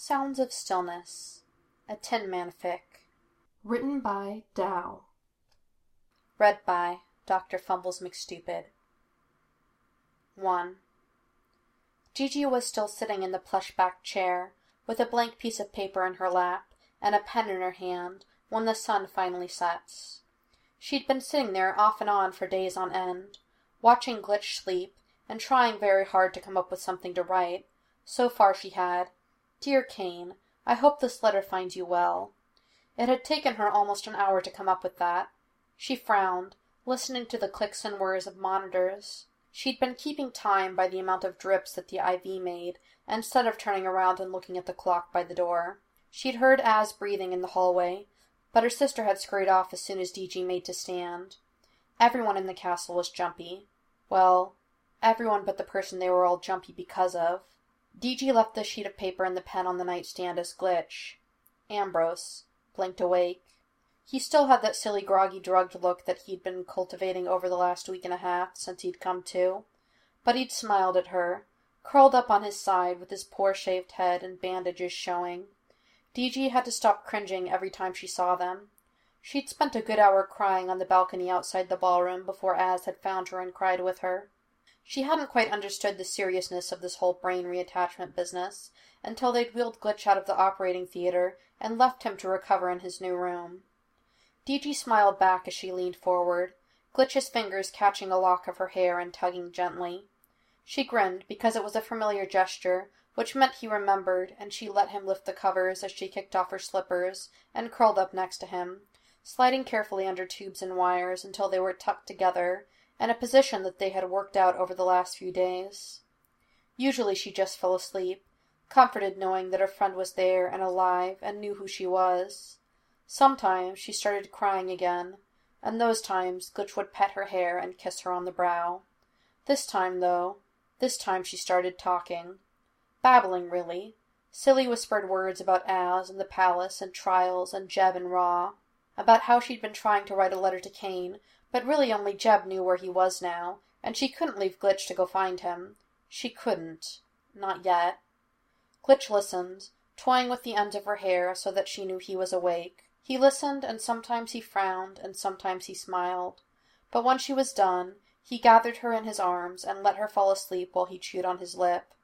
Sounds of Stillness, a Tin Man fic. Written by Dow. Read by Dr. Fumbles McStupid. 1. DG was still sitting in the plush backed chair, with a blank piece of paper in her lap and a pen in her hand, when the sun finally sets. She'd been sitting there off and on for days on end, watching Glitch sleep and trying very hard to come up with something to write. So far she had. Dear Cain, I hope this letter finds you well. It had taken her almost an hour to come up with that. She frowned, listening to the clicks and whirs of monitors. She'd been keeping time by the amount of drips that the IV made, instead of turning around and looking at the clock by the door. She'd heard Az breathing in the hallway, but her sister had scurried off as soon as DG made to stand. Everyone in the castle was jumpy. Well, everyone but the person they were all jumpy because of. DG left the sheet of paper and the pen on the nightstand as Glitch. Ambrose blinked awake. He still had that silly, groggy, drugged look that he'd been cultivating over the last week and a half since he'd come to, but he'd smiled at her, curled up on his side with his poor shaved head and bandages showing. DG had to stop cringing every time she saw them. She'd spent a good hour crying on the balcony outside the ballroom before Az had found her and cried with her. She hadn't quite understood the seriousness of this whole brain reattachment business until they'd wheeled Glitch out of the operating theater and left him to recover in his new room. DG smiled back as she leaned forward, Glitch's fingers catching a lock of her hair and tugging gently. She grinned because it was a familiar gesture, which meant he remembered, and she let him lift the covers as she kicked off her slippers and curled up next to him, sliding carefully under tubes and wires until they were tucked together and a position that they had worked out over the last few days. Usually she just fell asleep, comforted knowing that her friend was there and alive and knew who she was. Sometimes she started crying again, and those times Glitch would pet her hair and kiss her on the brow. This time, though, this time she started talking. Babbling, really. Silly whispered words about Az and the palace and trials and Jeb and Raw. About how she'd been trying to write a letter to Cain, but really only Jeb knew where he was now, and she couldn't leave Glitch to go find him. She couldn't. Not yet. Glitch listened, toying with the ends of her hair so that she knew he was awake. He listened, and sometimes he frowned, and sometimes he smiled. But when she was done, he gathered her in his arms and let her fall asleep while he chewed on his lip.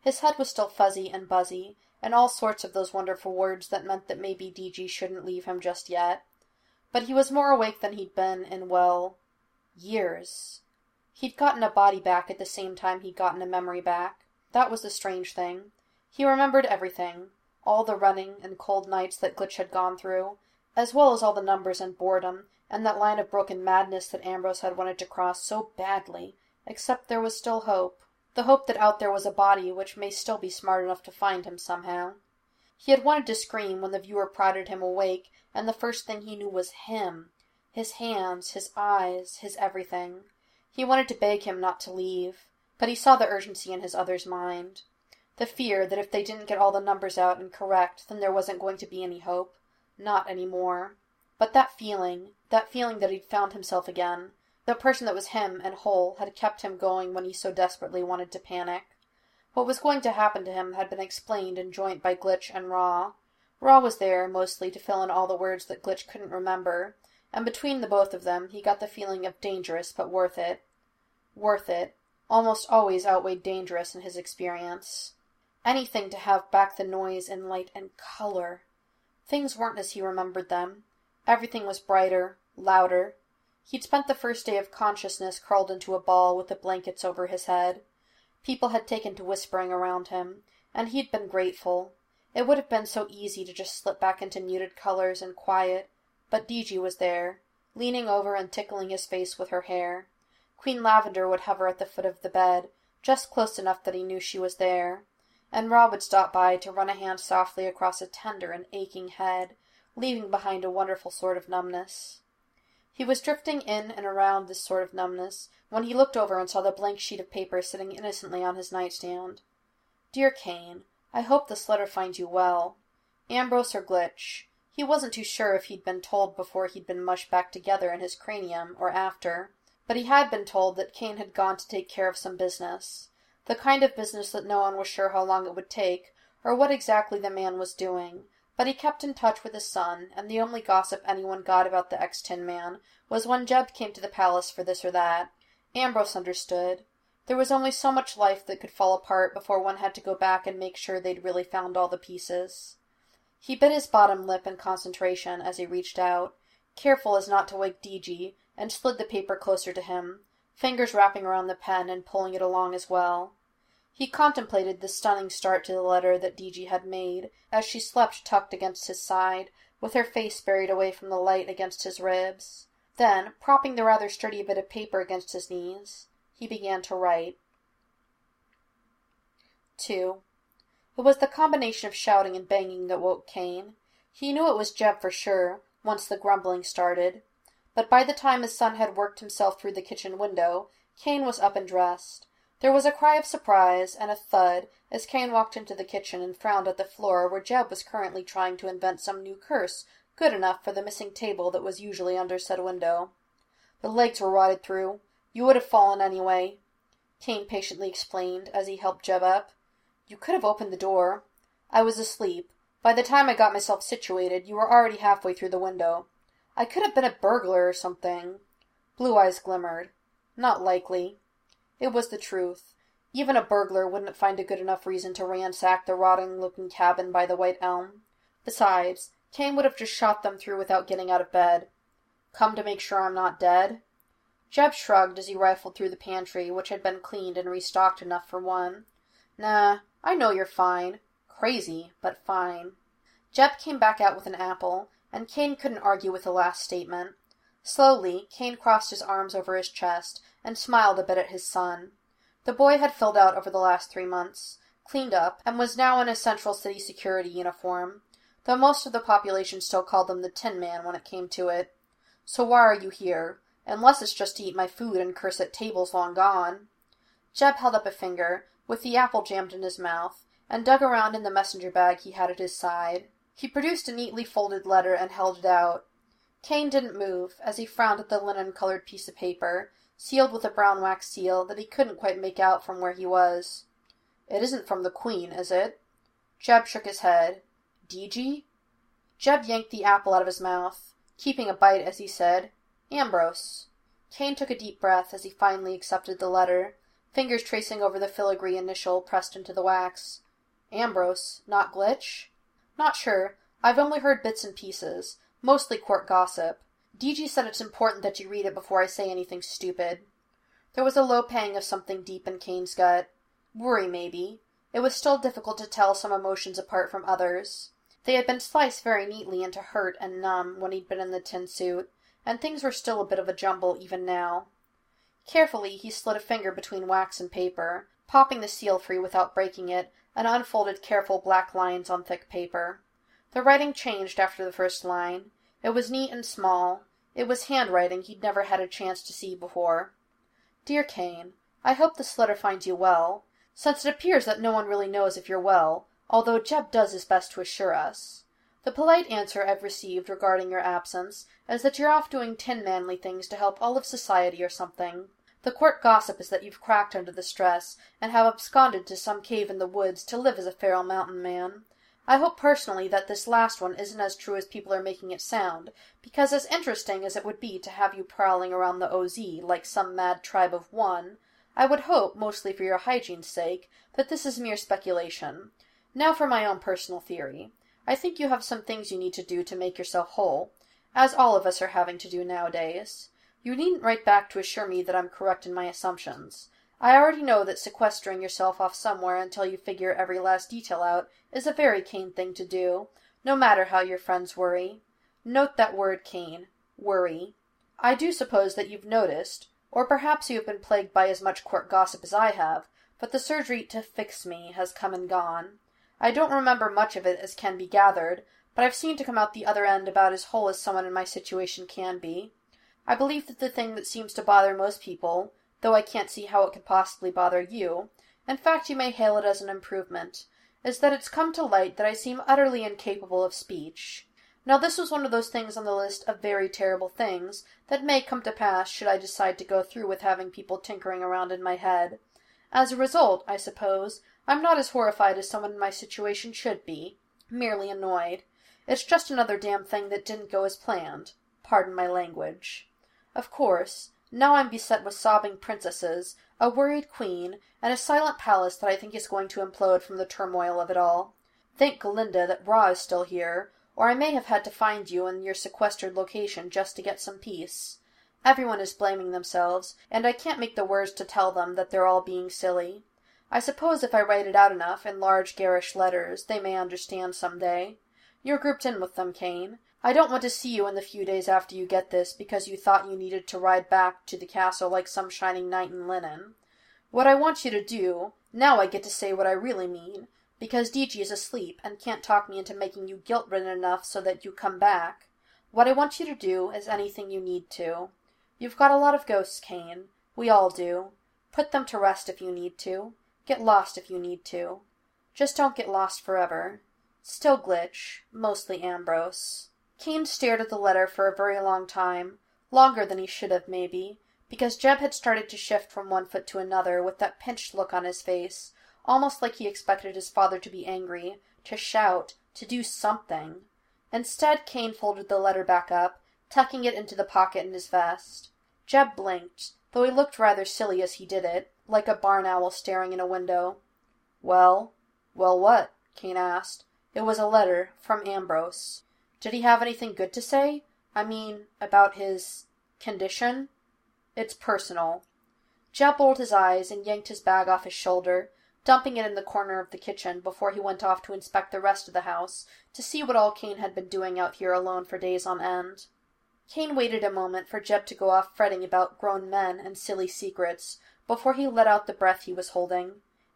His head was still fuzzy and buzzy, and all sorts of those wonderful words that meant that maybe DG shouldn't leave him just yet but he was more awake than he'd been in, well, years. He'd gotten a body back at the same time he'd gotten a memory back. That was the strange thing. He remembered everything all the running and cold nights that Glitch had gone through, as well as all the numbers and boredom, and that line of broken madness that Ambrose had wanted to cross so badly, except there was still hope. The hope that out there was a body which may still be smart enough to find him somehow. He had wanted to scream when the viewer prodded him awake, and the first thing he knew was him his hands, his eyes, his everything. He wanted to beg him not to leave, but he saw the urgency in his other's mind. The fear that if they didn't get all the numbers out and correct, then there wasn't going to be any hope. Not any more. But that feeling, that feeling that he'd found himself again, the person that was him and whole, had kept him going when he so desperately wanted to panic. What was going to happen to him had been explained in joint by Glitch and Raw. Raw was there, mostly, to fill in all the words that Glitch couldn't remember, and between the both of them he got the feeling of dangerous but worth it. Worth it almost always outweighed dangerous in his experience. Anything to have back the noise and light and color. Things weren't as he remembered them. Everything was brighter, louder. He'd spent the first day of consciousness curled into a ball with the blankets over his head. People had taken to whispering around him, and he'd been grateful. It would have been so easy to just slip back into muted colors and quiet, but DG was there, leaning over and tickling his face with her hair. Queen Lavender would hover at the foot of the bed, just close enough that he knew she was there, and Raw would stop by to run a hand softly across a tender and aching head, leaving behind a wonderful sort of numbness. He was drifting in and around this sort of numbness when he looked over and saw the blank sheet of paper sitting innocently on his nightstand. Dear Cain, I hope this letter finds you well. Ambrose or Glitch. He wasn't too sure if he'd been told before he'd been mushed back together in his cranium, or after, but he had been told that Cain had gone to take care of some business. The kind of business that no one was sure how long it would take, or what exactly the man was doing, but he kept in touch with his son, and the only gossip anyone got about the ex-Tin Man was when Jeb came to the palace for this or that. Ambrose understood. There was only so much life that could fall apart before one had to go back and make sure they'd really found all the pieces. He bit his bottom lip in concentration as he reached out, careful as not to wake DG, and slid the paper closer to him, fingers wrapping around the pen and pulling it along as well. He contemplated the stunning start to the letter that DG had made, as she slept tucked against his side, with her face buried away from the light against his ribs. Then, propping the rather sturdy bit of paper against his knees, he began to write. 2. It was the combination of shouting and banging that woke Cain. He knew it was Jeb for sure, once the grumbling started. But by the time his son had worked himself through the kitchen window, Cain was up and dressed. There was a cry of surprise and a thud as Cain walked into the kitchen and frowned at the floor where Jeb was currently trying to invent some new curse good enough for the missing table that was usually under said window. The legs were rotted through. You would have fallen anyway, Cain patiently explained as he helped Jeb up. You could have opened the door. I was asleep. By the time I got myself situated, you were already halfway through the window. I could have been a burglar or something. Blue eyes glimmered. Not likely. It was the truth. Even a burglar wouldn't find a good enough reason to ransack the rotting looking cabin by the White Elm. Besides, Cain would have just shot them through without getting out of bed. Come to make sure I'm not dead? Jeb shrugged as he rifled through the pantry, which had been cleaned and restocked enough for one. Nah, I know you're fine. Crazy, but fine. Jeb came back out with an apple, and Cain couldn't argue with the last statement. Slowly, Cain crossed his arms over his chest and smiled a bit at his son. The boy had filled out over the last three months, cleaned up, and was now in a Central City security uniform, though most of the population still called him the Tin Man when it came to it. So why are you here? Unless it's just to eat my food and curse at tables long gone. Jeb held up a finger, with the apple jammed in his mouth, and dug around in the messenger bag he had at his side. He produced a neatly folded letter and held it out. Cain didn't move, as he frowned at the linen-colored piece of paper, sealed with a brown wax seal that he couldn't quite make out from where he was. It isn't from the Queen, is it? Jeb shook his head. DG? Jeb yanked the apple out of his mouth, keeping a bite as he said, Ambrose. Cain took a deep breath as he finally accepted the letter, fingers tracing over the filigree initial pressed into the wax. Ambrose, not Glitch? Not sure. I've only heard bits and pieces, mostly court gossip. DG said it's important that you read it before I say anything stupid. There was a low pang of something deep in Cain's gut. Worry, maybe. It was still difficult to tell some emotions apart from others. They had been sliced very neatly into hurt and numb when he'd been in the tin suit, and things were still a bit of a jumble even now. Carefully he slid a finger between wax and paper, popping the seal free without breaking it, and unfolded careful black lines on thick paper. The writing changed after the first line. It was neat and small. It was handwriting he'd never had a chance to see before. Dear Cain, I hope this letter finds you well, since it appears that no one really knows if you're well, although Jeb does his best to assure us. The polite answer I've received regarding your absence is that you're off doing tin manly things to help all of society or something. The court gossip is that you've cracked under the stress and have absconded to some cave in the woods to live as a feral mountain man. I hope personally that this last one isn't as true as people are making it sound, because as interesting as it would be to have you prowling around the OZ like some mad tribe of one, I would hope, mostly for your hygiene's sake, that this is mere speculation. Now for my own personal theory. I think you have some things you need to do to make yourself whole, as all of us are having to do nowadays. You needn't write back to assure me that I'm correct in my assumptions. I already know that sequestering yourself off somewhere until you figure every last detail out is a very Cain thing to do, no matter how your friends worry. Note that word, Cain. Worry. I do suppose that you've noticed, or perhaps you have been plagued by as much court gossip as I have, but the surgery to fix me has come and gone. I don't remember much of it as can be gathered, but I've seen to come out the other end about as whole as someone in my situation can be. I believe that the thing that seems to bother most people though I can't see how it could possibly bother you, in fact you may hail it as an improvement, is that it's come to light that I seem utterly incapable of speech. Now this was one of those things on the list of very terrible things that may come to pass should I decide to go through with having people tinkering around in my head. As a result, I suppose, I'm not as horrified as someone in my situation should be. Merely annoyed. It's just another damn thing that didn't go as planned. Pardon my language. Of course, now I'm beset with sobbing princesses, a worried queen, and a silent palace that I think is going to implode from the turmoil of it all. Thank Galinda that Raw is still here, or I may have had to find you in your sequestered location just to get some peace. Everyone is blaming themselves, and I can't make the words to tell them that they're all being silly. I suppose if I write it out enough in large garish letters, they may understand some day. You're grouped in with them, Cain. I don't want to see you in the few days after you get this because you thought you needed to ride back to the castle like some shining knight in linen. What I want you to do, now I get to say what I really mean, because DG is asleep and can't talk me into making you guilt-ridden enough so that you come back. What I want you to do is anything you need to. You've got a lot of ghosts, Cain. We all do. Put them to rest if you need to. Get lost if you need to. Just don't get lost forever. Still Glitch, mostly Ambrose. Cain stared at the letter for a very long time, longer than he should have, maybe, because Jeb had started to shift from one foot to another with that pinched look on his face, almost like he expected his father to be angry, to shout, to do something. Instead, Cain folded the letter back up, tucking it into the pocket in his vest. Jeb blinked, though he looked rather silly as he did it, like a barn owl staring in a window. Well? Well, what? Cain asked. It was a letter from Ambrose. Did he have anything good to say? I mean, about his condition? It's personal. Jeb rolled his eyes and yanked his bag off his shoulder, dumping it in the corner of the kitchen before he went off to inspect the rest of the house to see what all Cain had been doing out here alone for days on end. Cain waited a moment for Jeb to go off fretting about grown men and silly secrets before he let out the breath he was holding.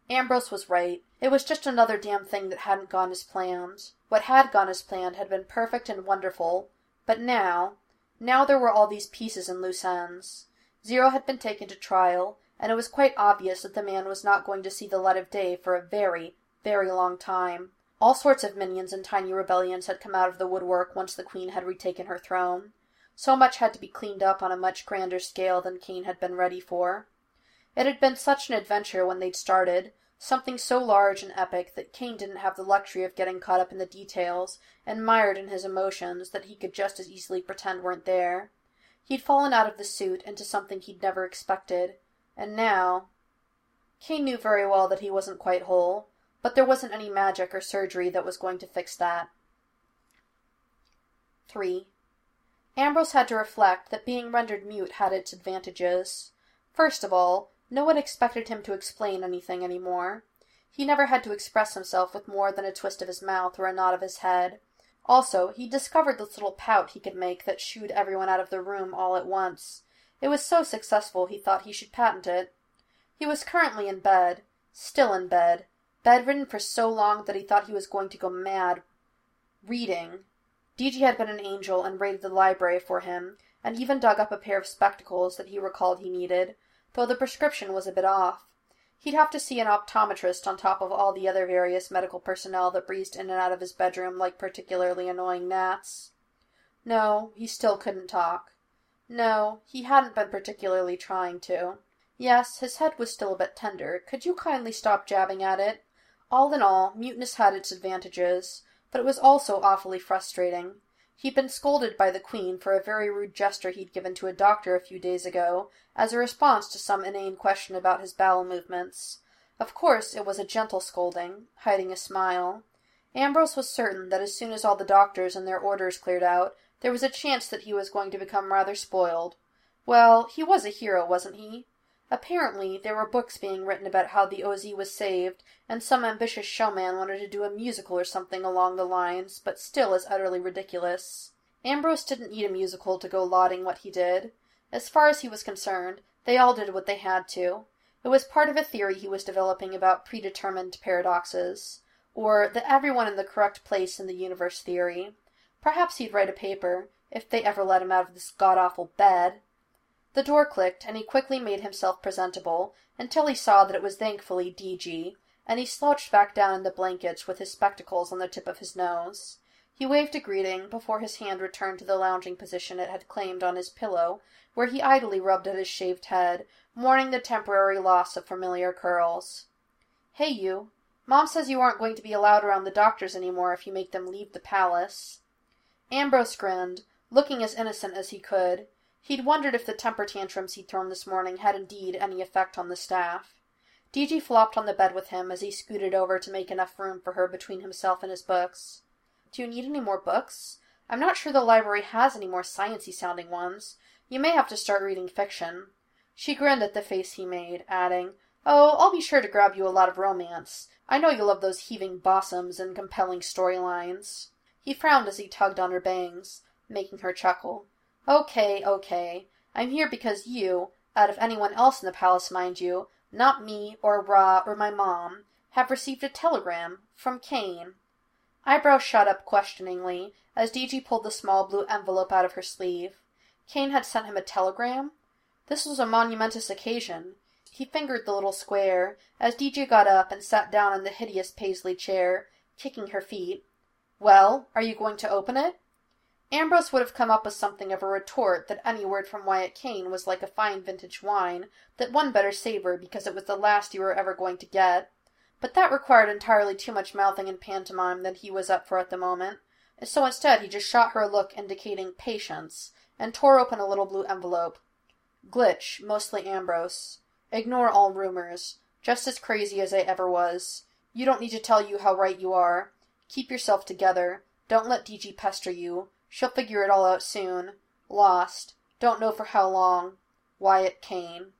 Ambrose was right. It was just another damn thing that hadn't gone as planned. What had gone as planned had been perfect and wonderful, but now, now there were all these pieces and loose ends. Zero had been taken to trial, and it was quite obvious that the man was not going to see the light of day for a very, very long time. All sorts of minions and tiny rebellions had come out of the woodwork once the queen had retaken her throne. So much had to be cleaned up on a much grander scale than Cain had been ready for. It had been such an adventure when they'd started, something so large and epic that Cain didn't have the luxury of getting caught up in the details and mired in his emotions that he could just as easily pretend weren't there. He'd fallen out of the suit into something he'd never expected, and now Cain knew very well that he wasn't quite whole, but there wasn't any magic or surgery that was going to fix that. 3. Ambrose had to reflect that being rendered mute had its advantages. First of all, no one expected him to explain anything any more. He never had to express himself with more than a twist of his mouth or a nod of his head. Also, he discovered this little pout he could make that shooed everyone out of the room all at once. It was so successful he thought he should patent it. He was currently in bed, still in bed, bedridden for so long that he thought he was going to go mad. Reading. DG had been an angel and raided the library for him, and even dug up a pair of spectacles that he recalled he needed, though the prescription was a bit off. He'd have to see an optometrist on top of all the other various medical personnel that breezed in and out of his bedroom like particularly annoying gnats. No, he still couldn't talk. No, he hadn't been particularly trying to. Yes, his head was still a bit tender. Could you kindly stop jabbing at it? All in all, muteness had its advantages, but it was also awfully frustrating. He'd been scolded by the Queen for a very rude gesture he'd given to a doctor a few days ago, as a response to some inane question about his bowel movements. Of course, it was a gentle scolding, hiding a smile. Ambrose was certain that as soon as all the doctors and their orders cleared out, there was a chance that he was going to become rather spoiled. Well, he was a hero, wasn't he? Apparently, there were books being written about how the OZ was saved, and some ambitious showman wanted to do a musical or something along the lines, but still is utterly ridiculous. Ambrose didn't need a musical to go lauding what he did. As far as he was concerned, they all did what they had to. It was part of a theory he was developing about predetermined paradoxes, or the everyone in the correct place in the universe theory. Perhaps he'd write a paper, if they ever let him out of this god awful bed. The door clicked, and he quickly made himself presentable, until he saw that it was thankfully D.G., and he slouched back down in the blankets with his spectacles on the tip of his nose. He waved a greeting before his hand returned to the lounging position it had claimed on his pillow, where he idly rubbed at his shaved head, mourning the temporary loss of familiar curls. Hey, you. Mom says you aren't going to be allowed around the doctors any more if you make them leave the palace. Ambrose grinned, looking as innocent as he could. He'd wondered if the temper tantrums he'd thrown this morning had indeed any effect on the staff. D.G. flopped on the bed with him as he scooted over to make enough room for her between himself and his books. Do you need any more books? I'm not sure the library has any more sciency sounding ones. You may have to start reading fiction. She grinned at the face he made, adding, Oh, I'll be sure to grab you a lot of romance. I know you love those heaving bosoms and compelling storylines. He frowned as he tugged on her bangs, making her chuckle. Okay, okay. I'm here because you, out of anyone else in the palace, mind you, not me or Raw or my mom, have received a telegram from Cain. Eyebrows shot up questioningly as D.G. pulled the small blue envelope out of her sleeve. Cain had sent him a telegram? This was a monumentous occasion. He fingered the little square as D.G. got up and sat down in the hideous Paisley chair, kicking her feet. Well, are you going to open it? Ambrose would have come up with something of a retort that any word from Wyatt Cain was like a fine vintage wine that one better savor because it was the last you were ever going to get. But that required entirely too much mouthing and pantomime than he was up for at the moment, so instead he just shot her a look indicating patience, and tore open a little blue envelope. Glitch, mostly Ambrose. Ignore all rumors. Just as crazy as I ever was. You don't need to tell you how right you are. Keep yourself together. Don't let DG pester you. She'll figure it all out soon. Lost. Don't know for how long. Wyatt Cain.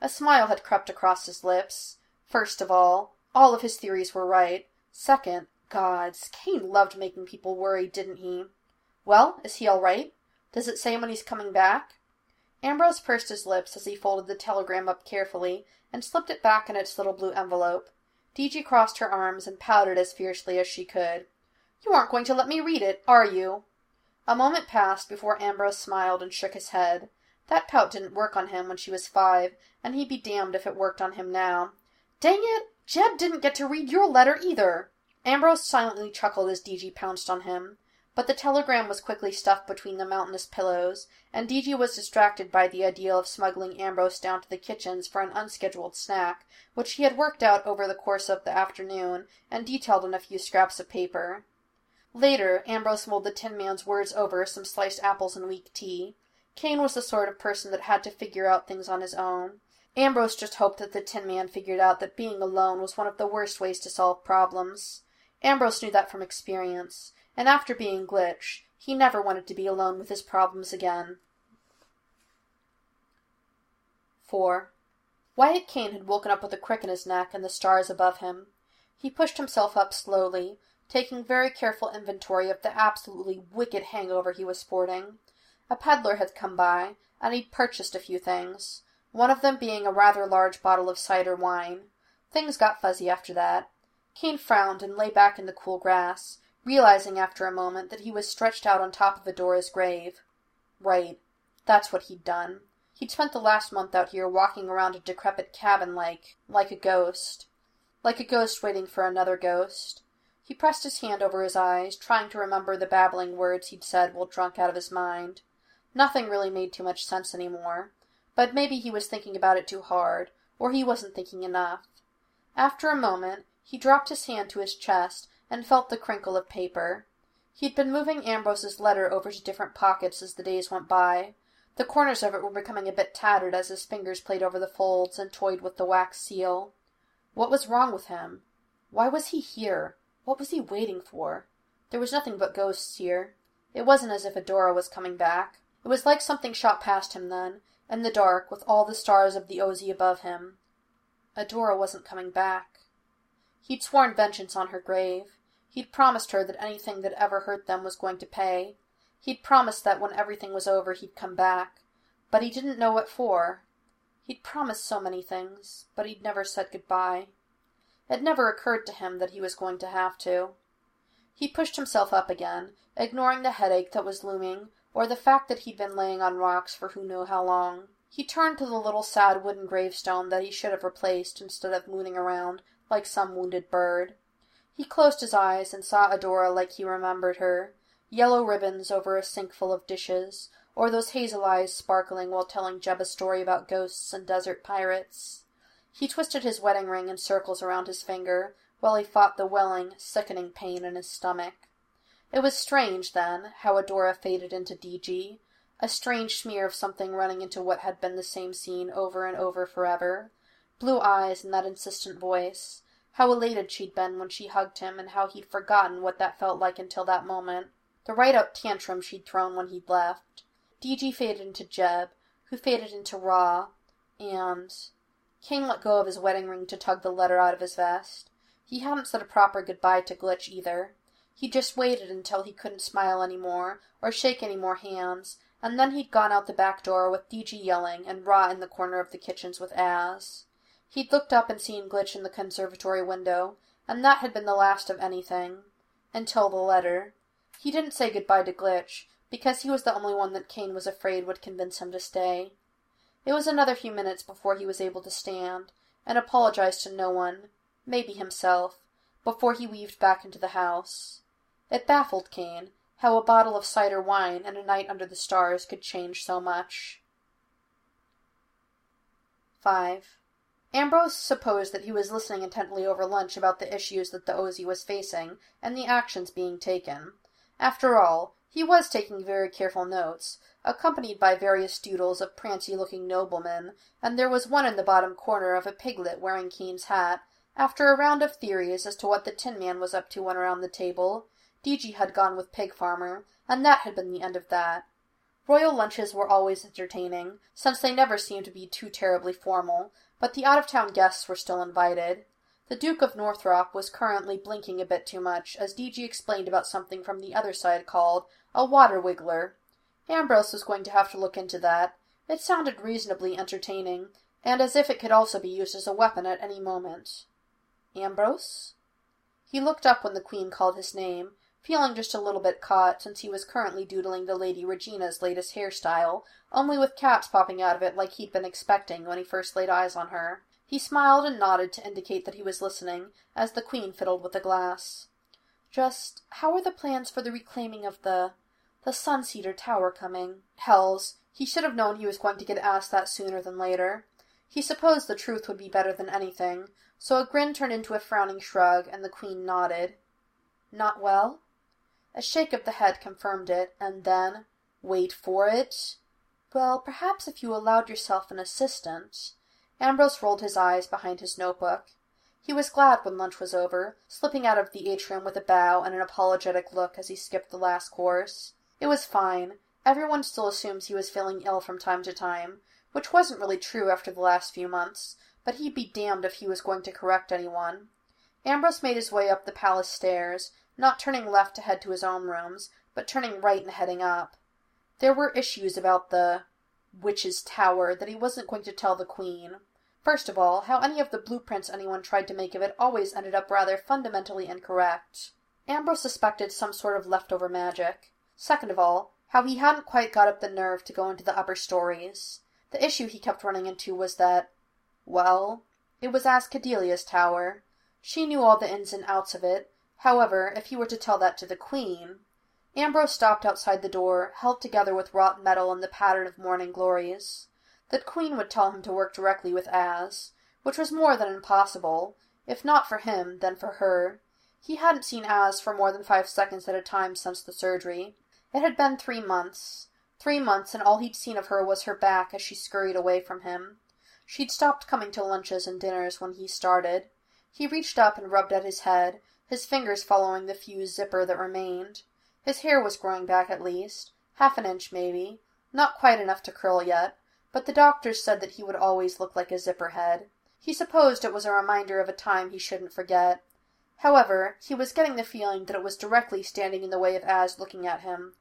A smile had crept across his lips. First of all, all of his theories were right. Second, gods, Cain loved making people worry, didn't he? Well, is he all right? Does it say when he's coming back? Ambrose pursed his lips as he folded the telegram up carefully and slipped it back in its little blue envelope. D.G. crossed her arms and pouted as fiercely as she could. You aren't going to let me read it, are you? A moment passed before Ambrose smiled and shook his head. That pout didn't work on him when she was five, and he'd be damned if it worked on him now. Dang it! Jeb didn't get to read your letter either! Ambrose silently chuckled as D.G. pounced on him. But the telegram was quickly stuffed between the mountainous pillows, and D.G. was distracted by the idea of smuggling Ambrose down to the kitchens for an unscheduled snack, which he had worked out over the course of the afternoon and detailed on a few scraps of paper. Later, Ambrose mulled the Tin Man's words over some sliced apples and weak tea. Cain was the sort of person that had to figure out things on his own. Ambrose just hoped that the Tin Man figured out that being alone was one of the worst ways to solve problems. Ambrose knew that from experience, and after being Glitch, he never wanted to be alone with his problems again. 4. Wyatt Cain had woken up with a crick in his neck and the stars above him. He pushed himself up slowly, taking very careful inventory of the absolutely wicked hangover he was sporting. A peddler had come by, and he'd purchased a few things, one of them being a rather large bottle of cider wine. Things got fuzzy after that. Cain frowned and lay back in the cool grass, realizing after a moment that he was stretched out on top of Adora's grave. Right. That's what he'd done. He'd spent the last month out here walking around a decrepit cabin like like a ghost. Like a ghost waiting for another ghost. He pressed his hand over his eyes, trying to remember the babbling words he'd said while drunk out of his mind. Nothing really made too much sense any more, but maybe he was thinking about it too hard, or he wasn't thinking enough. After a moment, he dropped his hand to his chest and felt the crinkle of paper. He'd been moving Ambrose's letter over to different pockets as the days went by. The corners of it were becoming a bit tattered as his fingers played over the folds and toyed with the wax seal. What was wrong with him? Why was he here? What was he waiting for? There was nothing but ghosts here. It wasn't as if Adora was coming back. It was like something shot past him then, in the dark, with all the stars of the OZ above him. Adora wasn't coming back. He'd sworn vengeance on her grave. He'd promised her that anything that ever hurt them was going to pay. He'd promised that when everything was over he'd come back. But he didn't know what for. He'd promised so many things, but he'd never said goodbye. It never occurred to him that he was going to have to. He pushed himself up again, ignoring the headache that was looming, or the fact that he'd been laying on rocks for who knew how long. He turned to the little sad wooden gravestone that he should have replaced instead of mooning around like some wounded bird. He closed his eyes and saw Adora like he remembered her, yellow ribbons over a sink full of dishes, or those hazel eyes sparkling while telling Jeb a story about ghosts and desert pirates. He twisted his wedding ring in circles around his finger, while he fought the welling, sickening pain in his stomach. It was strange, then, how Adora faded into D.G., a strange smear of something running into what had been the same scene over and over forever. Blue eyes and that insistent voice. How elated she'd been when she hugged him, and how he'd forgotten what that felt like until that moment. The right out tantrum she'd thrown when he'd left. D.G. faded into Jeb, who faded into Raw, and. Cain let go of his wedding ring to tug the letter out of his vest. He hadn't said a proper goodbye to Glitch either. He just waited until he couldn't smile any more, or shake any more hands, and then he'd gone out the back door with D.G. yelling and Raw in the corner of the kitchens with Az. He'd looked up and seen Glitch in the conservatory window, and that had been the last of anything. Until the letter. He didn't say goodbye to Glitch, because he was the only one that Cain was afraid would convince him to stay. It was another few minutes before he was able to stand, and apologize to no one, maybe himself, before he weaved back into the house. It baffled Cain how a bottle of cider wine and a night under the stars could change so much. 5. Ambrose supposed that he was listening intently over lunch about the issues that the OZ was facing and the actions being taken. After all, he was taking very careful notes, accompanied by various doodles of prancy-looking noblemen, and there was one in the bottom corner of a piglet wearing Cain's hat. After a round of theories as to what the Tin Man was up to when around the table, D.G. had gone with Pig Farmer, and that had been the end of that. Royal lunches were always entertaining, since they never seemed to be too terribly formal, but the out-of-town guests were still invited. The Duke of Northrop was currently blinking a bit too much, as D.G. explained about something from the other side called a water wiggler. Ambrose was going to have to look into that. It sounded reasonably entertaining, and as if it could also be used as a weapon at any moment. Ambrose? He looked up when the Queen called his name, feeling just a little bit caught, since he was currently doodling the Lady Regina's latest hairstyle, only with caps popping out of it like he'd been expecting when he first laid eyes on her. He smiled and nodded to indicate that he was listening, as the Queen fiddled with a glass. Just how are the plans for the reclaiming of the the Sunseeder Tower coming? Hells, he should have known he was going to get asked that sooner than later. He supposed the truth would be better than anything, so a grin turned into a frowning shrug, and the Queen nodded. Not well? A shake of the head confirmed it, and then, wait for it. Well, perhaps if you allowed yourself an assistant. Ambrose rolled his eyes behind his notebook. He was glad when lunch was over, slipping out of the atrium with a bow and an apologetic look as he skipped the last course. It was fine. Everyone still assumes he was feeling ill from time to time, which wasn't really true after the last few months, but he'd be damned if he was going to correct anyone. Ambrose made his way up the palace stairs, not turning left to head to his own rooms, but turning right and heading up. There were issues about the witch's tower that he wasn't going to tell the queen. First of all, how any of the blueprints anyone tried to make of it always ended up rather fundamentally incorrect. Ambrose suspected some sort of leftover magic. Second of all, how he hadn't quite got up the nerve to go into the upper stories. The issue he kept running into was that, well, it was Azkadellia's tower. She knew all the ins and outs of it, However, if he were to tell that to the Queen Ambrose stopped outside the door, held together with wrought metal and the pattern of morning glories. The Queen would tell him to work directly with Az, which was more than impossible, if not for him, then for her. He hadn't seen Az for more than five seconds at a time since the surgery. It had been three months. Three months, and all he'd seen of her was her back as she scurried away from him. She'd stopped coming to lunches and dinners when he started. He reached up and rubbed at his head, his fingers following the fused zipper that remained. His hair was growing back at least, half an inch maybe, not quite enough to curl yet, but the doctors said that he would always look like a zipper head. He supposed it was a reminder of a time he shouldn't forget. However, he was getting the feeling that it was directly standing in the way of Az looking at him.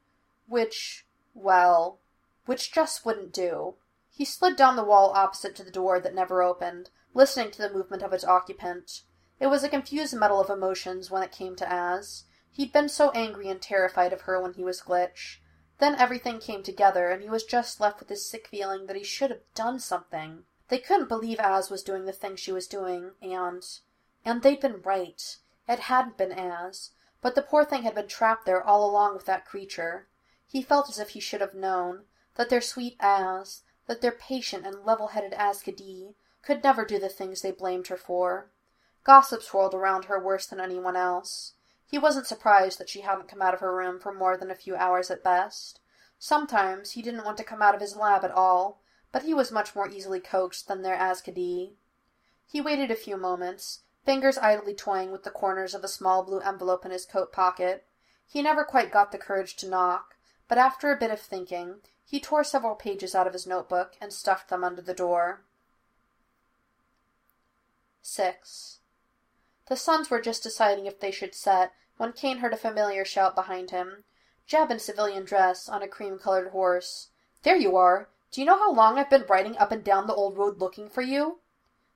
Which, well, which just wouldn't do. He slid down the wall opposite to the door that never opened, listening to the movement of its occupant. It was a confused muddle of emotions when it came to Az. He'd been so angry and terrified of her when he was Glitch. Then everything came together, and he was just left with this sick feeling that he should have done something. They couldn't believe Az was doing the thing she was doing, and. And they'd been right. It hadn't been Az, but the poor thing had been trapped there all along with that creature. He felt as if he should have known that their sweet Az, that their patient and level headed Ascadee, could never do the things they blamed her for. Gossip swirled around her worse than anyone else. He wasn't surprised that she hadn't come out of her room for more than a few hours at best. Sometimes he didn't want to come out of his lab at all, but he was much more easily coaxed than their Azcadi. He waited a few moments, fingers idly toying with the corners of a small blue envelope in his coat pocket. He never quite got the courage to knock, but after a bit of thinking, he tore several pages out of his notebook and stuffed them under the door. 6. The suns were just deciding if they should set when Cain heard a familiar shout behind him. Jeb in civilian dress, on a cream-colored horse. There you are! Do you know how long I've been riding up and down the old road looking for you?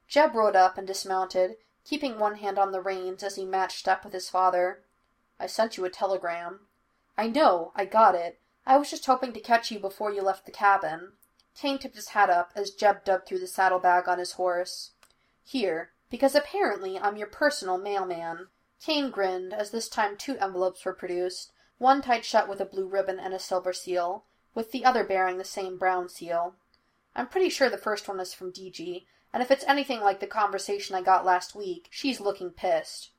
Jeb rode up and dismounted, keeping one hand on the reins as he matched up with his father. I sent you a telegram. I know, I got it. I was just hoping to catch you before you left the cabin. Cain tipped his hat up as Jeb dug through the saddlebag on his horse. Here, because apparently I'm your personal mailman. Cain grinned as this time two envelopes were produced, one tied shut with a blue ribbon and a silver seal, with the other bearing the same brown seal. I'm pretty sure the first one is from DG, and if it's anything like the conversation I got last week, she's looking pissed.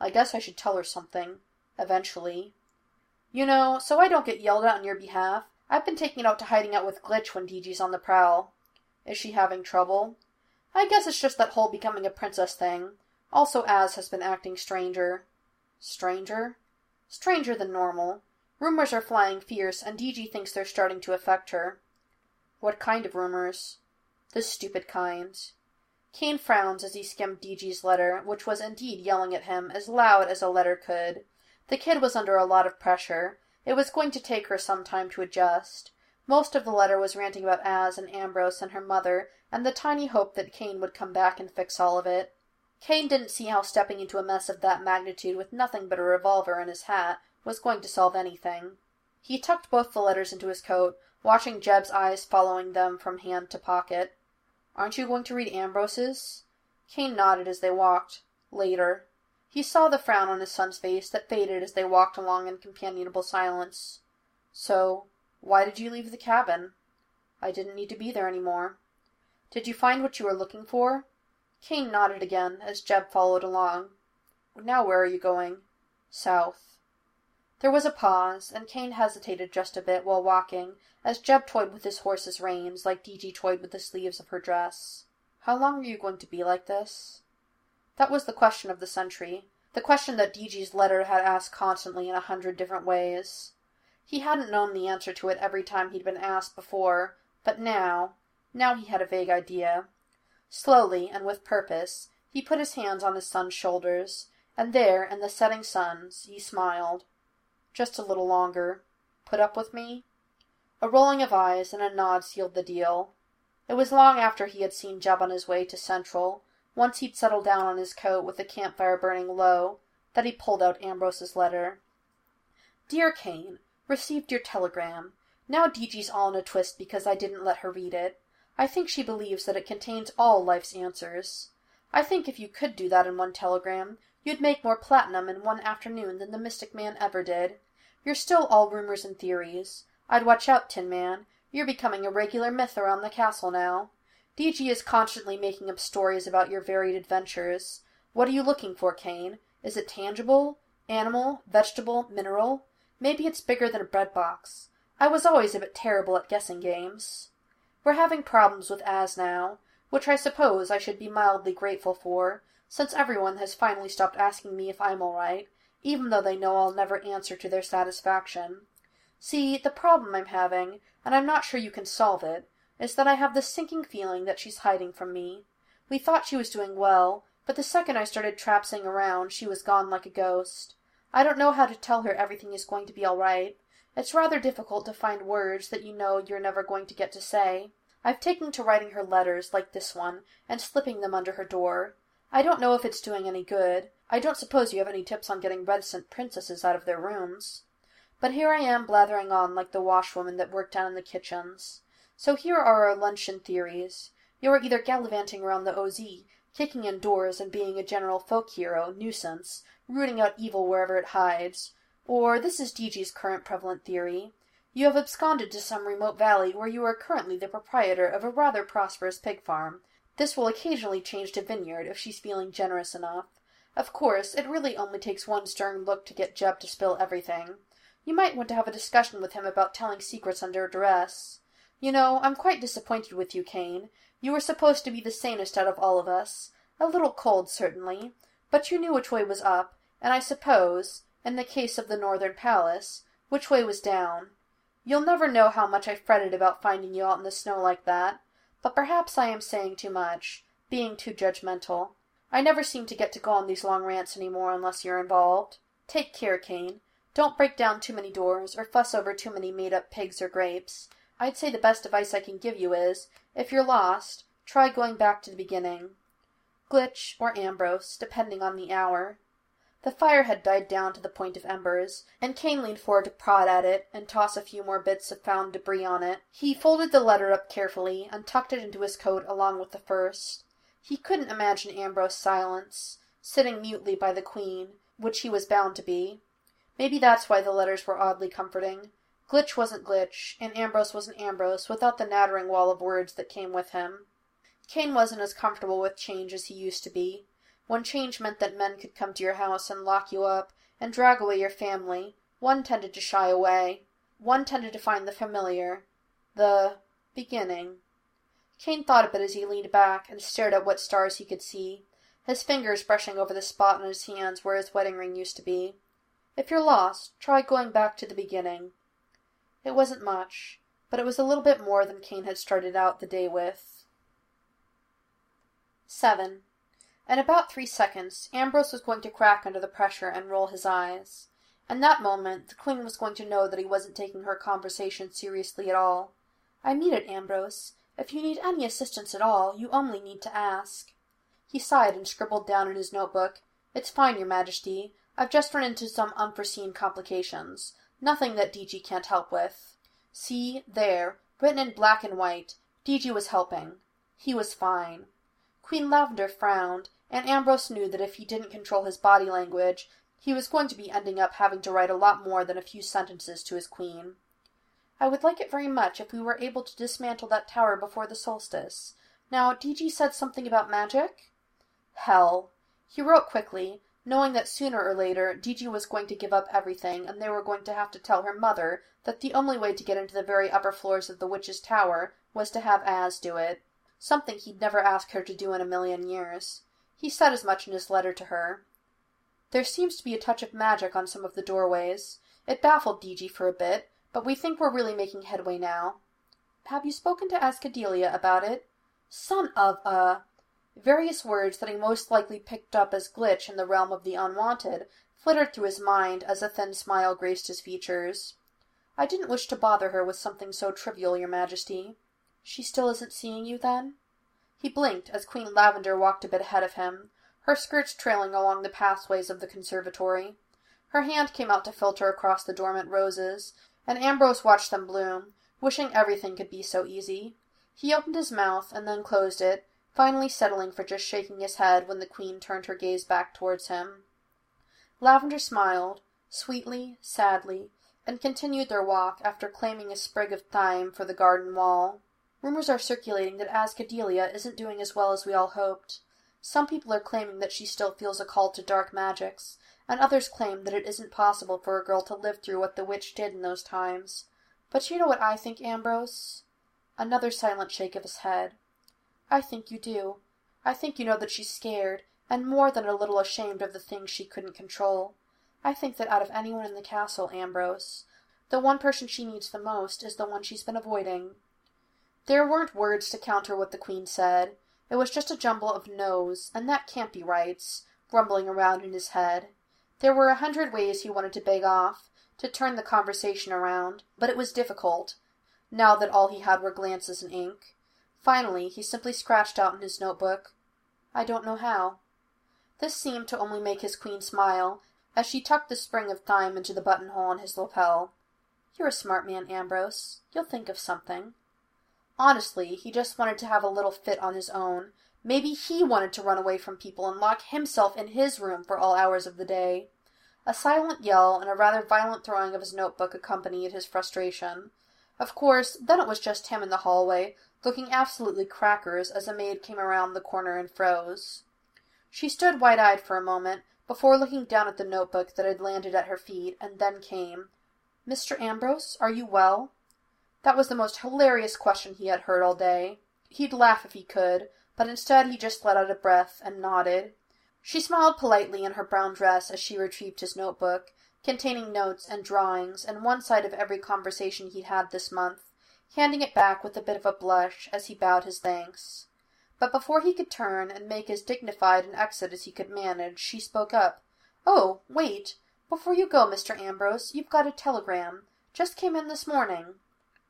I guess I should tell her something. Eventually. You know, so I don't get yelled at on your behalf, I've been taking it out to hiding out with Glitch when DG's on the prowl. Is she having trouble? I guess it's just that whole becoming a princess thing. Also, Az has been acting stranger. Stranger? Stranger than normal. Rumors are flying fierce, and DG thinks they're starting to affect her. What kind of rumors? The stupid kind. Cain frowns as he skimmed DG's letter, which was indeed yelling at him as loud as a letter could. The kid was under a lot of pressure. It was going to take her some time to adjust. Most of the letter was ranting about Az and Ambrose and her mother, and the tiny hope that Cain would come back and fix all of it. Cain didn't see how stepping into a mess of that magnitude with nothing but a revolver in his hat was going to solve anything. He tucked both the letters into his coat, watching Jeb's eyes following them from hand to pocket. Aren't you going to read Ambrose's? Cain nodded as they walked. Later. He saw the frown on his son's face that faded as they walked along in companionable silence. So, why did you leave the cabin? I didn't need to be there any more. Did you find what you were looking for? Cain nodded again as Jeb followed along. Now where are you going? South. There was a pause, and Cain hesitated just a bit while walking, as Jeb toyed with his horse's reins like DG toyed with the sleeves of her dress. How long are you going to be like this? That was the question of the century, the question that DG's letter had asked constantly in a hundred different ways. He hadn't known the answer to it every time he'd been asked before, but now, now he had a vague idea. Slowly, and with purpose, he put his hands on his son's shoulders, and there, in the setting suns, he smiled. Just a little longer. Put up with me? A rolling of eyes and a nod sealed the deal. It was long after he had seen Jeb on his way to Central, once he'd settled down on his coat with the campfire burning low, that he pulled out Ambrose's letter. Dear Cain, received your telegram. Now DG's all in a twist because I didn't let her read it. I think she believes that it contains all life's answers. I think if you could do that in one telegram, you'd make more platinum in one afternoon than the Mystic Man ever did. You're still all rumors and theories. I'd watch out, Tin Man. You're becoming a regular myth around the castle now. DG is constantly making up stories about your varied adventures. What are you looking for, Cain? Is it tangible? Animal? Vegetable? Mineral? Maybe it's bigger than a bread box. I was always a bit terrible at guessing games. We're having problems with Az now, which I suppose I should be mildly grateful for, since everyone has finally stopped asking me if I'm all right, even though they know I'll never answer to their satisfaction. See, the problem I'm having, and I'm not sure you can solve it, is that I have this sinking feeling that she's hiding from me. We thought she was doing well, but the second I started trapsing around, she was gone like a ghost. I don't know how to tell her everything is going to be all right. It's rather difficult to find words that you know you're never going to get to say. I've taken to writing her letters, like this one, and slipping them under her door. I don't know if it's doing any good. I don't suppose you have any tips on getting reticent princesses out of their rooms. But here I am blathering on like the washwoman that worked down in the kitchens. So here are our luncheon theories. You are either gallivanting around the OZ, kicking in doors and being a general folk hero, nuisance, rooting out evil wherever it hides, or this is DG's current prevalent theory. You have absconded to some remote valley where you are currently the proprietor of a rather prosperous pig farm, This will occasionally change to Vineyard if she's feeling generous enough. Of course, it really only takes one stern look to get Jeb to spill everything. You might want to have a discussion with him about telling secrets under duress. You know, I'm quite disappointed with you, Cain. You were supposed to be the sanest out of all of us. A little cold, certainly, but you knew which way was up, and I suppose, in the case of the Northern Palace, which way was down. You'll never know how much I fretted about finding you out in the snow like that, but perhaps I am saying too much, being too judgmental. I never seem to get to go on these long rants any more unless you're involved. Take care, Cain. Don't break down too many doors, or fuss over too many made-up pigs or grapes. I'd say the best advice I can give you is, if you're lost, try going back to the beginning. Glitch or Ambrose, depending on the hour. The fire had died down to the point of embers, and Cain leaned forward to prod at it and toss a few more bits of found debris on it. He folded the letter up carefully and tucked it into his coat along with the first. He couldn't imagine Ambrose silence, sitting mutely by the Queen, which he was bound to be. Maybe that's why the letters were oddly comforting. Glitch wasn't Glitch, and Ambrose wasn't Ambrose without the nattering wall of words that came with him. Cain wasn't as comfortable with change as he used to be. When change meant that men could come to your house and lock you up and drag away your family, one tended to shy away. One tended to find the familiar, the beginning. Cain thought of it as he leaned back and stared at what stars he could see, his fingers brushing over the spot on his hands where his wedding ring used to be. If you're lost, try going back to the beginning. It wasn't much, but it was a little bit more than Cain had started out the day with. 7. In about three seconds, Ambrose was going to crack under the pressure and roll his eyes. In that moment, the Queen was going to know that he wasn't taking her conversation seriously at all. I mean it, Ambrose. If you need any assistance at all, you only need to ask. He sighed and scribbled down in his notebook, It's fine, your majesty. I've just run into some unforeseen complications. Nothing that DG can't help with. See, there, written in black and white, DG was helping. He was fine. Queen Lavender frowned, and Ambrose knew that if he didn't control his body language, he was going to be ending up having to write a lot more than a few sentences to his queen. I would like it very much if we were able to dismantle that tower before the solstice. Now, DG said something about magic? Hell. He wrote quickly, knowing that sooner or later DG was going to give up everything and they were going to have to tell her mother that the only way to get into the very upper floors of the witch's tower was to have Az do it. Something he'd never ask her to do in a million years. He said as much in his letter to her. There seems to be a touch of magic on some of the doorways. It baffled DG for a bit, but we think we're really making headway now. Have you spoken to Azkadellia about it? Son of a... Various words that he most likely picked up as glitch in the realm of the unwanted flittered through his mind as a thin smile graced his features. I didn't wish to bother her with something so trivial, your majesty. She still isn't seeing you, then? He blinked as Queen Lavender walked a bit ahead of him, her skirts trailing along the pathways of the conservatory. Her hand came out to filter across the dormant roses, and Ambrose watched them bloom, wishing everything could be so easy. He opened his mouth and then closed it, finally settling for just shaking his head when the Queen turned her gaze back towards him. Lavender smiled, sweetly, sadly, and continued their walk after claiming a sprig of thyme for the garden wall. Rumors are circulating that Azkadellia isn't doing as well as we all hoped. Some people are claiming that she still feels a call to dark magics, and others claim that it isn't possible for a girl to live through what the witch did in those times. But you know what I think, Ambrose? Another silent shake of his head. I think you do. I think you know that she's scared, and more than a little ashamed of the things she couldn't control. I think that out of anyone in the castle, Ambrose, the one person she needs the most is the one she's been avoiding. There weren't words to counter what the Queen said. It was just a jumble of no's, and that can't be rights, rumbling around in his head. There were a hundred ways he wanted to beg off, to turn the conversation around, but it was difficult, now that all he had were glances and ink. Finally, he simply scratched out in his notebook, I don't know how. This seemed to only make his queen smile, as she tucked the spring of thyme into the buttonhole on his lapel. You're a smart man, Ambrose. You'll think of something. Honestly, he just wanted to have a little fit on his own, Maybe he wanted to run away from people and lock himself in his room for all hours of the day. A silent yell and a rather violent throwing of his notebook accompanied his frustration. Of course, then it was just him in the hallway, looking absolutely crackers as a maid came around the corner and froze. She stood wide eyed for a moment before looking down at the notebook that had landed at her feet, and then came, Mr. Ambrose, are you well? That was the most hilarious question he had heard all day. He'd laugh if he could, but instead he just let out a breath and nodded. She smiled politely in her brown dress as she retrieved his notebook, containing notes and drawings and one side of every conversation he'd had this month, handing it back with a bit of a blush as he bowed his thanks. But before he could turn and make as dignified an exit as he could manage, she spoke up. Oh, wait. Before you go, Mr. Ambrose, you've got a telegram. Just came in this morning.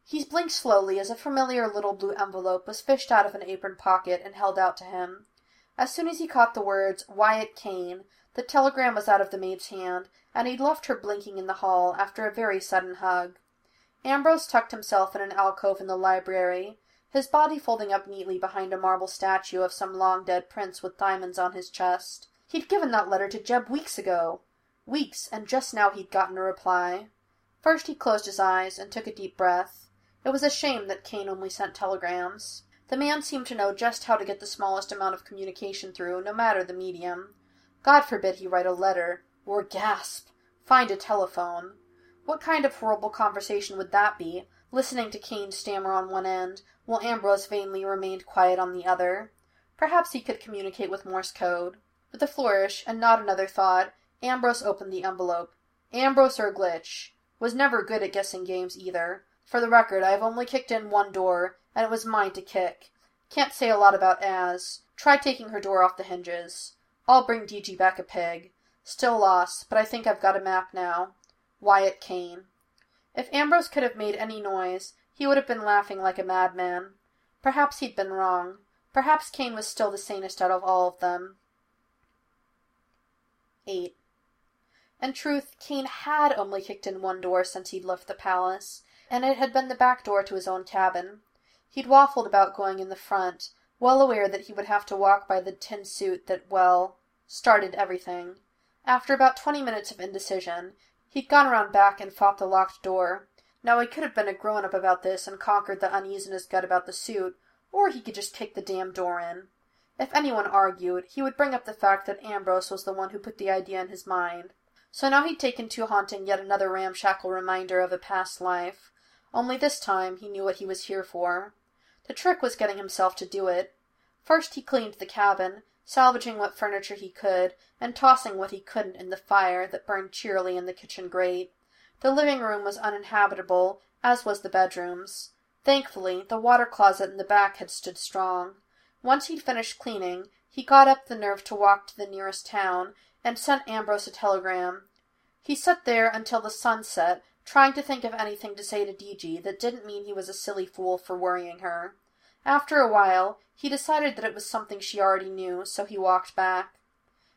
He blinked slowly as a familiar little blue envelope was fished out of an apron pocket and held out to him. As soon as he caught the words Wyatt Cain, the telegram was out of the maid's hand, and he'd left her blinking in the hall after a very sudden hug. Ambrose tucked himself in an alcove in the library, his body folding up neatly behind a marble statue of some long dead prince with diamonds on his chest. He'd given that letter to Jeb weeks ago. Weeks, and just now he'd gotten a reply. First he closed his eyes and took a deep breath. It was a shame that Cain only sent telegrams. The man seemed to know just how to get the smallest amount of communication through, no matter the medium. God forbid he write a letter, or gasp, find a telephone. What kind of horrible conversation would that be, listening to Cain stammer on one end, while Ambrose vainly remained quiet on the other? Perhaps he could communicate with Morse code. With a flourish, and not another thought, Ambrose opened the envelope. Ambrose or Glitch. Was never good at guessing games either. For the record, I have only kicked in one door, and it was mine to kick. Can't say a lot about Az. Try taking her door off the hinges. I'll bring DG back a pig. Still lost, but I think I've got a map now. Wyatt Cain. If Ambrose could have made any noise, he would have been laughing like a madman. Perhaps he'd been wrong. Perhaps Cain was still the sanest out of all of them. 8. In truth, Cain had only kicked in one door since he'd left the palace, and it had been the back door to his own cabin. He'd waffled about going in the front, well aware that he would have to walk by the tin suit that, well, started everything. After about twenty minutes of indecision, he'd gone around back and fought the locked door. Now he could have been a grown up about this and conquered the uneasiness gut about the suit, or he could just kick the damn door in. If anyone argued, he would bring up the fact that Ambrose was the one who put the idea in his mind. So now he'd taken to haunting yet another ramshackle reminder of a past life. Only this time he knew what he was here for. The trick was getting himself to do it. First he cleaned the cabin, salvaging what furniture he could, and tossing what he couldn't in the fire that burned cheerily in the kitchen grate. The living room was uninhabitable, as was the bedrooms. Thankfully, the water closet in the back had stood strong. Once he'd finished cleaning, he got up the nerve to walk to the nearest town and sent Ambrose a telegram. He sat there until the sun set, trying to think of anything to say to DG that didn't mean he was a silly fool for worrying her. After a while, he decided that it was something she already knew, so he walked back.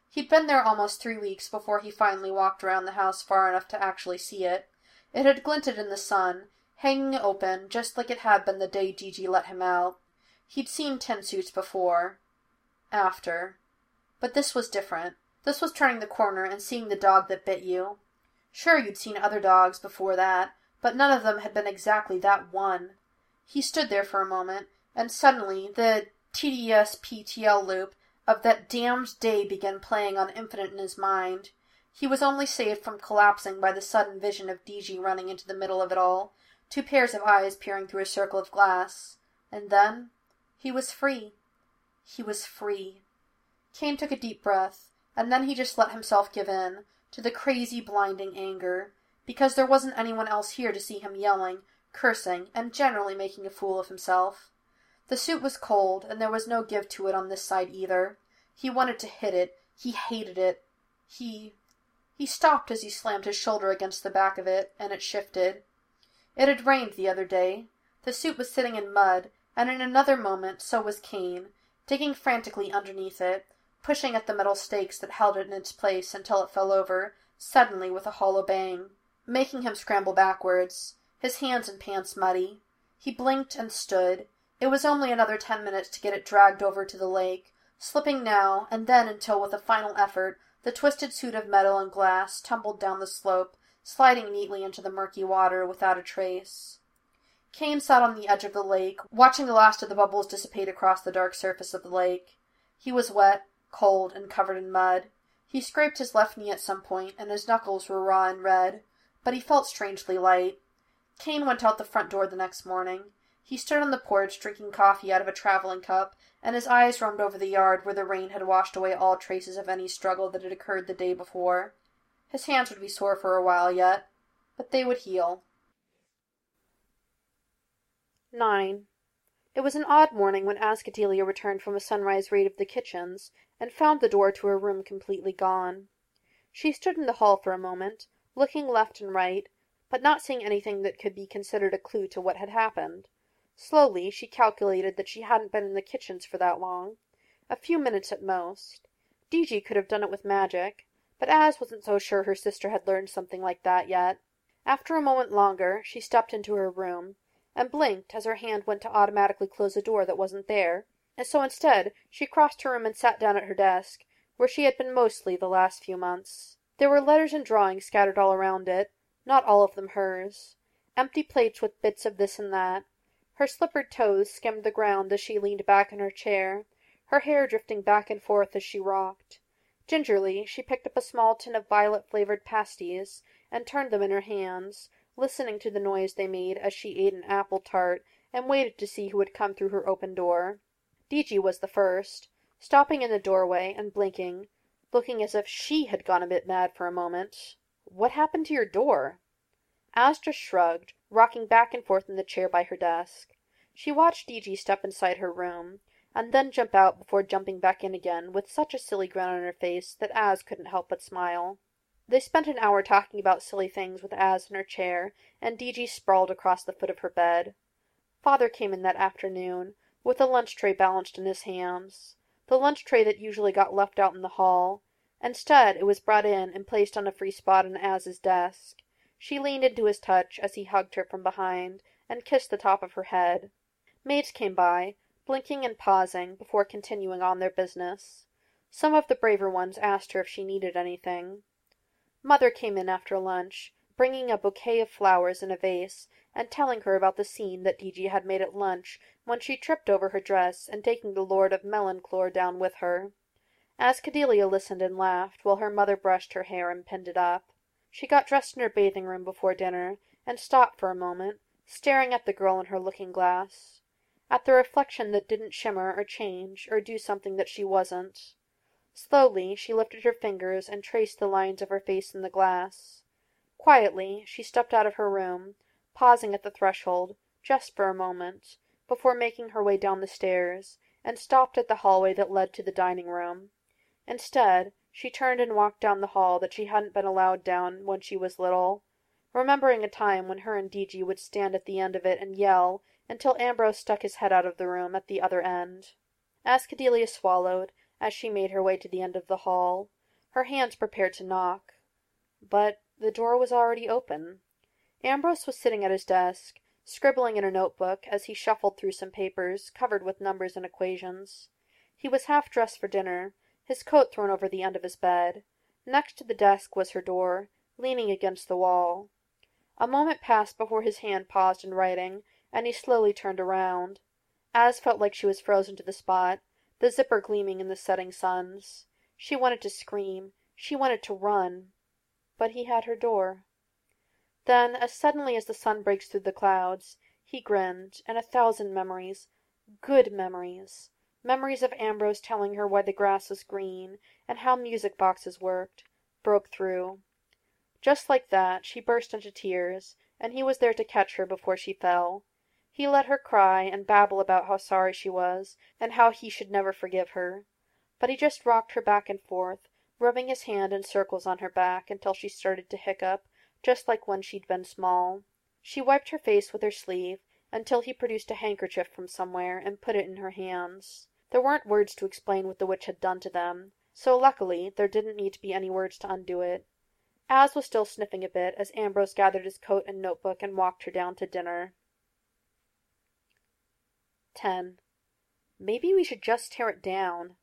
He'd been there almost three weeks before he finally walked around the house far enough to actually see it. It had glinted in the sun, hanging open, just like it had been the day DG let him out. He'd seen tin suits before. After. But this was different. This was turning the corner and seeing the dog that bit you. Sure, you'd seen other dogs before that, but none of them had been exactly that one. He stood there for a moment, and suddenly the TDS-PTL loop of that damned day began playing on infinite in his mind. He was only saved from collapsing by the sudden vision of DG running into the middle of it all, two pairs of eyes peering through a circle of glass. And then he was free. He was free. Cain took a deep breath, and then he just let himself give in to the crazy, blinding anger, because there wasn't anyone else here to see him yelling, cursing, and generally making a fool of himself. The suit was cold, and there was no give to it on this side either. He wanted to hit it. He hated it. He. He stopped as he slammed his shoulder against the back of it, and it shifted. It had rained the other day. The suit was sitting in mud, and in another moment so was Cain, digging frantically underneath it, pushing at the metal stakes that held it in its place until it fell over, suddenly with a hollow bang, making him scramble backwards, his hands and pants muddy. He blinked and stood. It was only another ten minutes to get it dragged over to the lake, slipping now and then until with a final effort the twisted suit of metal and glass tumbled down the slope, sliding neatly into the murky water without a trace. Cain sat on the edge of the lake, watching the last of the bubbles dissipate across the dark surface of the lake. He was wet, cold, and covered in mud. He scraped his left knee at some point, and his knuckles were raw and red, but he felt strangely light. Cain went out the front door the next morning. He stood on the porch drinking coffee out of a traveling cup, and his eyes roamed over the yard where the rain had washed away all traces of any struggle that had occurred the day before. His hands would be sore for a while yet, but they would heal. 9. It was an odd morning when Azkadellia returned from a sunrise raid of the kitchens, and found the door to her room completely gone. She stood in the hall for a moment, looking left and right, but not seeing anything that could be considered a clue to what had happened. Slowly she calculated that she hadn't been in the kitchens for that long. A few minutes at most. D.G. could have done it with magic, but Az wasn't so sure her sister had learned something like that yet. After a moment longer she stepped into her room and blinked as her hand went to automatically close a door that wasn't there, and so instead she crossed her room and sat down at her desk, where she had been mostly the last few months. There were letters and drawings scattered all around it, not all of them hers. Empty plates with bits of this and that. Her slippered toes skimmed the ground as she leaned back in her chair, her hair drifting back and forth as she rocked. Gingerly she picked up a small tin of violet flavored pasties and turned them in her hands, listening to the noise they made as she ate an apple tart and waited to see who would come through her open door. D.G. was the first, stopping in the doorway and blinking, looking as if she had gone a bit mad for a moment. What happened to your door? Astra shrugged, rocking back and forth in the chair by her desk. She watched D.G. step inside her room, and then jump out before jumping back in again with such a silly grin on her face that Az couldn't help but smile. They spent an hour talking about silly things with Az in her chair, and D.G. sprawled across the foot of her bed. Father came in that afternoon, with a lunch tray balanced in his hands, the lunch tray that usually got left out in the hall. Instead, it was brought in and placed on a free spot on Az's desk. She leaned into his touch as he hugged her from behind and kissed the top of her head. Maids came by, blinking and pausing before continuing on their business. Some of the braver ones asked her if she needed anything. Mother came in after lunch, bringing a bouquet of flowers in a vase, and telling her about the scene that D.G. had made at lunch when she tripped over her dress and taking the Lord of Melanchthor down with her. As Azkadellia listened and laughed while her mother brushed her hair and pinned it up. She got dressed in her bathing room before dinner, and stopped for a moment, staring at the girl in her looking glass. At the reflection that didn't shimmer or change or do something that she wasn't. Slowly she lifted her fingers and traced the lines of her face in the glass. Quietly she stepped out of her room, pausing at the threshold, just for a moment, before making her way down the stairs, and stopped at the hallway that led to the dining room. Instead, she turned and walked down the hall that she hadn't been allowed down when she was little, remembering a time when her and D.G. would stand at the end of it and yell until Ambrose stuck his head out of the room at the other end. Azkadellia swallowed as she made her way to the end of the hall, her hands prepared to knock. But the door was already open. Ambrose was sitting at his desk, scribbling in a notebook as he shuffled through some papers covered with numbers and equations. He was half dressed for dinner, his coat thrown over the end of his bed. Next to the desk was her door, leaning against the wall. A moment passed before his hand paused in writing, and he slowly turned around. Az felt like she was frozen to the spot, the zipper gleaming in the setting suns. She wanted to scream, she wanted to run. But he had her door. Then, as suddenly as the sun breaks through the clouds, he grinned, and a thousand memories good memories memories of Ambrose telling her why the grass was green, and how music boxes worked broke through. Just like that she burst into tears, and he was there to catch her before she fell. He let her cry and babble about how sorry she was, and how he should never forgive her. But he just rocked her back and forth, rubbing his hand in circles on her back until she started to hiccup, just like when she'd been small. She wiped her face with her sleeve until he produced a handkerchief from somewhere and put it in her hands. There weren't words to explain what the witch had done to them, so luckily there didn't need to be any words to undo it. Az was still sniffing a bit as Ambrose gathered his coat and notebook and walked her down to dinner. 10. Maybe we should just tear it down.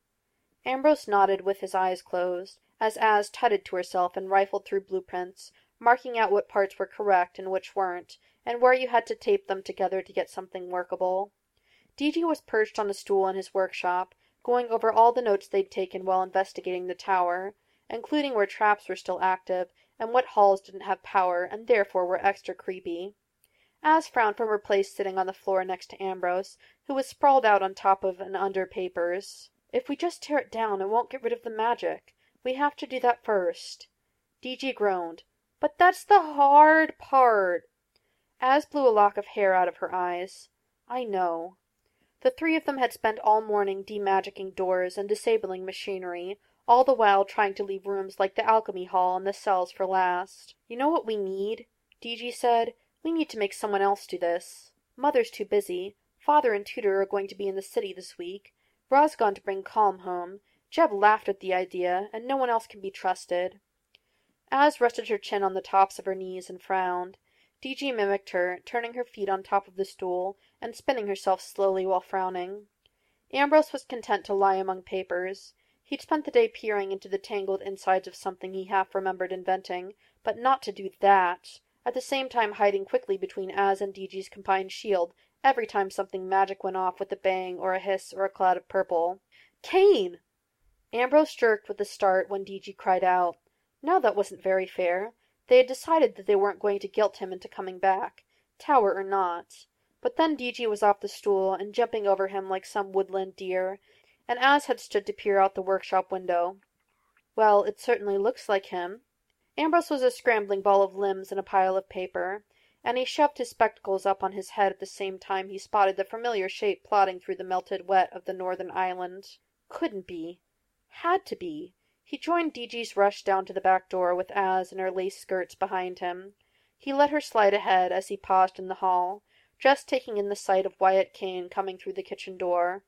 Ambrose nodded with his eyes closed, as Az tutted to herself and rifled through blueprints, marking out what parts were correct and which weren't, and where you had to tape them together to get something workable. D.G. was perched on a stool in his workshop, going over all the notes they'd taken while investigating the tower, including where traps were still active, and what halls didn't have power and therefore were extra creepy. Az frowned from her place sitting on the floor next to Ambrose, who was sprawled out on top of and under papers. "If we just tear it down it won't get rid of the magic. We have to do that first." D.G. groaned. "But that's the hard part." Az blew a lock of hair out of her eyes. "I know." The three of them had spent all morning demagicking doors and disabling machinery, all the while trying to leave rooms like the alchemy hall and the cells for last. "You know what we need?" D.G. said. We need to make someone else do this. Mother's too busy. Father and Tutor are going to be in the city this week. Raw's gone to bring Calm home. Jeb laughed at the idea, and no one else can be trusted. Az rested her chin on the tops of her knees and frowned. D.G. mimicked her, turning her feet on top of the stool, and spinning herself slowly while frowning. Ambrose was content to lie among papers. He'd spent the day peering into the tangled insides of something he half remembered inventing, but not to do that at the same time hiding quickly between Az and D.G.'s combined shield every time something magic went off with a bang or a hiss or a cloud of purple. Cain! Ambrose jerked with a start when D.G. cried out. Now that wasn't very fair. They had decided that they weren't going to guilt him into coming back, tower or not. But then D.G. was off the stool and jumping over him like some woodland deer, and Az had stood to peer out the workshop window. Well, it certainly looks like him. Ambrose was a scrambling ball of limbs and a pile of paper, and he shoved his spectacles up on his head at the same time he spotted the familiar shape plodding through the melted wet of the northern island. Couldn't be. Had to be. He joined D.G.'s rush down to the back door with Az and her lace skirts behind him. He let her slide ahead as he paused in the hall, just taking in the sight of Wyatt Cain coming through the kitchen door.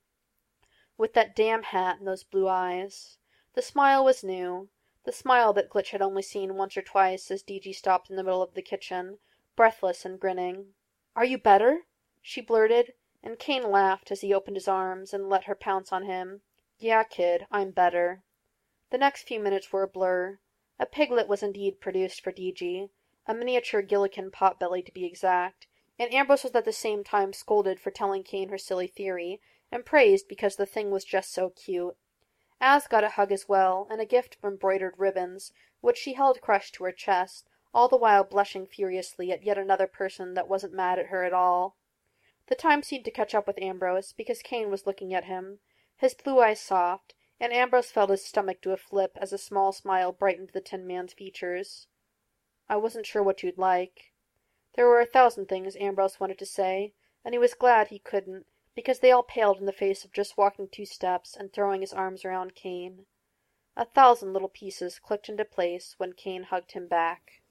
With that damn hat and those blue eyes. The smile was new the smile that Glitch had only seen once or twice as D.G. stopped in the middle of the kitchen, breathless and grinning. "Are you better?" she blurted, and Cain laughed as he opened his arms and let her pounce on him. "Yeah, kid, I'm better." The next few minutes were a blur. A piglet was indeed produced for D.G. a miniature Gillikin potbelly to be exact, and Ambrose was at the same time scolded for telling Cain her silly theory, and praised because the thing was just so cute. Az got a hug as well, and a gift of embroidered ribbons, which she held crushed to her chest, all the while blushing furiously at yet another person that wasn't mad at her at all. The time seemed to catch up with Ambrose, because Cain was looking at him, his blue eyes soft, and Ambrose felt his stomach do a flip as a small smile brightened the Tin Man's features. I wasn't sure what you'd like. There were a thousand things Ambrose wanted to say, and he was glad he couldn't, because they all paled in the face of just walking two steps and throwing his arms around Cain. A thousand little pieces clicked into place when Cain hugged him back.